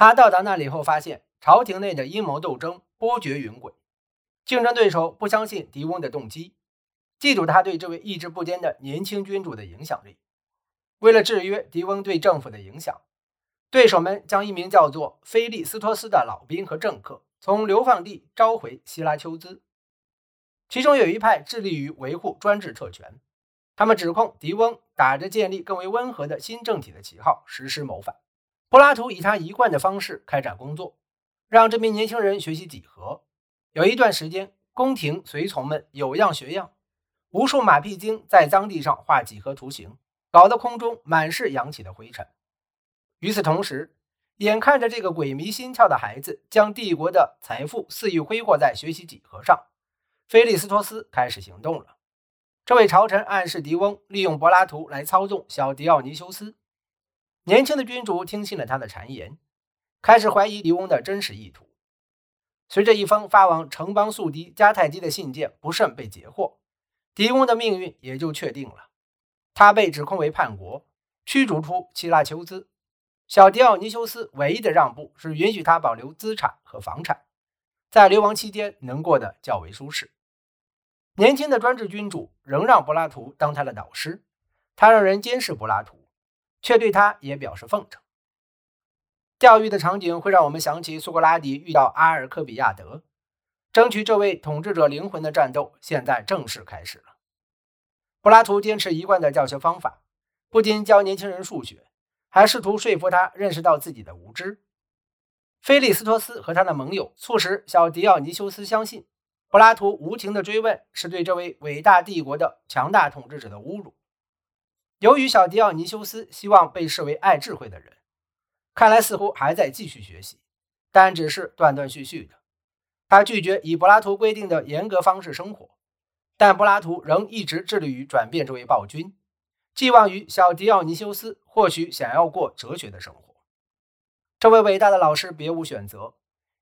他到达那里后，发现朝廷内的阴谋斗争波谲云诡，竞争对手不相信狄翁的动机，嫉妒他对这位意志不坚的年轻君主的影响力。为了制约狄翁对政府的影响，对手们将一名叫做菲利斯托斯的老兵和政客从流放地召回希拉丘兹。其中有一派致力于维护专制特权，他们指控狄翁打着建立更为温和的新政体的旗号实施谋反。柏拉图以他一贯的方式开展工作，让这名年轻人学习几何。有一段时间，宫廷随从们有样学样，无数马屁精在脏地上画几何图形，搞得空中满是扬起的灰尘。与此同时，眼看着这个鬼迷心窍的孩子将帝国的财富肆意挥霍在学习几何上，菲利斯托斯开始行动了。这位朝臣暗示狄翁利用柏拉图来操纵小狄奥尼修斯。年轻的君主听信了他的谗言，开始怀疑狄翁的真实意图。随着一封发往城邦宿敌迦太基的信件不慎被截获，狄翁的命运也就确定了。他被指控为叛国，驱逐出希腊丘兹。小迪奥尼修斯唯一的让步是允许他保留资产和房产，在流亡期间能过得较为舒适。年轻的专制君主仍让柏拉图当他的导师，他让人监视柏拉图。却对他也表示奉承。钓鱼的场景会让我们想起苏格拉底遇到阿尔科比亚德，争取这位统治者灵魂的战斗现在正式开始了。柏拉图坚持一贯的教学方法，不仅教年轻人数学，还试图说服他认识到自己的无知。菲利斯托斯和他的盟友促使小迪奥尼修斯相信，柏拉图无情的追问是对这位伟大帝国的强大统治者的侮辱。由于小迪奥尼修斯希望被视为爱智慧的人，看来似乎还在继续学习，但只是断断续续的。他拒绝以柏拉图规定的严格方式生活，但柏拉图仍一直致力于转变这位暴君，寄望于小迪奥尼修斯或许想要过哲学的生活。这位伟大的老师别无选择，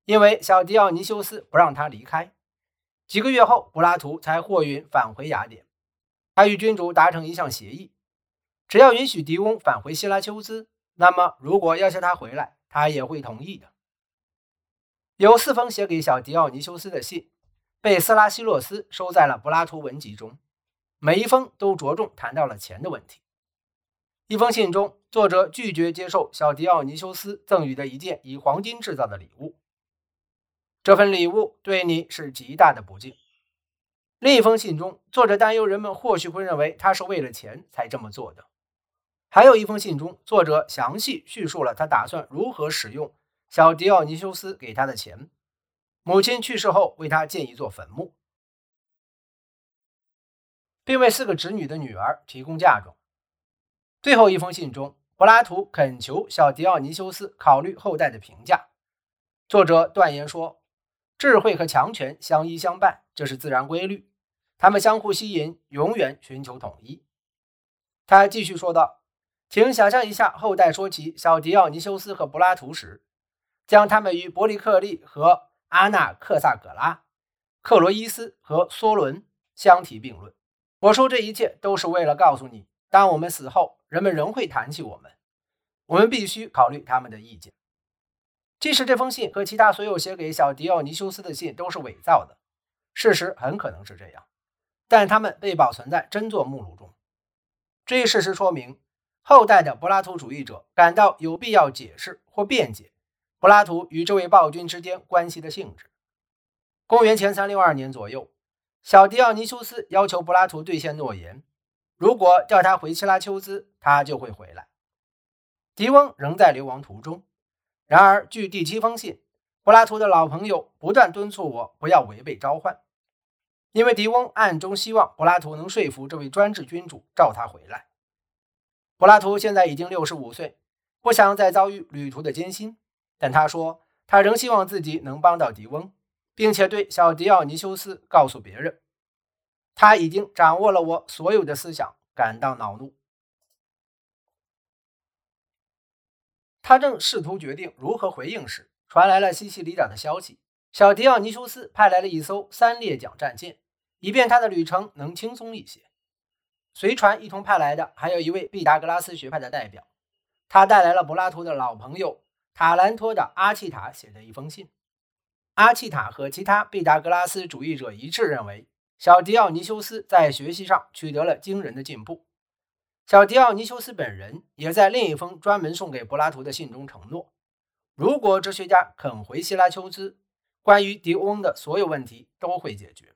因为小迪奥尼修斯不让他离开。几个月后，柏拉图才货运返回雅典，他与君主达成一项协议。只要允许狄翁返回希拉丘兹，那么如果要求他回来，他也会同意的。有四封写给小狄奥尼修斯的信，被斯拉西洛斯收在了柏拉图文集中，每一封都着重谈到了钱的问题。一封信中，作者拒绝接受小狄奥尼修斯赠予的一件以黄金制造的礼物，这份礼物对你是极大的不敬。另一封信中，作者担忧人们或许会认为他是为了钱才这么做的。还有一封信中，作者详细叙述了他打算如何使用小迪奥尼修斯给他的钱。母亲去世后，为他建一座坟墓，并为四个侄女的女儿提供嫁妆。最后一封信中，柏拉图恳求小迪奥尼修斯考虑后代的评价。作者断言说，智慧和强权相依相伴，这是自然规律，他们相互吸引，永远寻求统一。他继续说道。请想象一下，后代说起小狄奥尼修斯和柏拉图时，将他们与伯里克利和阿纳克萨格拉、克罗伊斯和梭伦相提并论。我说这一切都是为了告诉你，当我们死后，人们仍会谈起我们，我们必须考虑他们的意见。即使这封信和其他所有写给小狄奥尼修斯的信都是伪造的，事实很可能是这样，但他们被保存在真作目录中。这一事实说明。后代的柏拉图主义者感到有必要解释或辩解柏拉图与这位暴君之间关系的性质。公元前三六二年左右，小狄奥尼修斯要求柏拉图兑现诺言：如果叫他回希拉丘兹，他就会回来。狄翁仍在流亡途中。然而，据第七封信，柏拉图的老朋友不断敦促我不要违背召唤，因为狄翁暗中希望柏拉图能说服这位专制君主召他回来。柏拉图现在已经六十五岁，不想再遭遇旅途的艰辛，但他说他仍希望自己能帮到狄翁，并且对小迪奥尼修斯告诉别人，他已经掌握了我所有的思想，感到恼怒。他正试图决定如何回应时，传来了西西里岛的消息：小迪奥尼修斯派来了一艘三列桨战舰，以便他的旅程能轻松一些。随船一同派来的还有一位毕达哥拉斯学派的代表，他带来了柏拉图的老朋友塔兰托的阿契塔写的一封信。阿契塔和其他毕达哥拉斯主义者一致认为，小狄奥尼修斯在学习上取得了惊人的进步。小狄奥尼修斯本人也在另一封专门送给柏拉图的信中承诺，如果哲学家肯回希拉求知，关于狄翁的所有问题都会解决。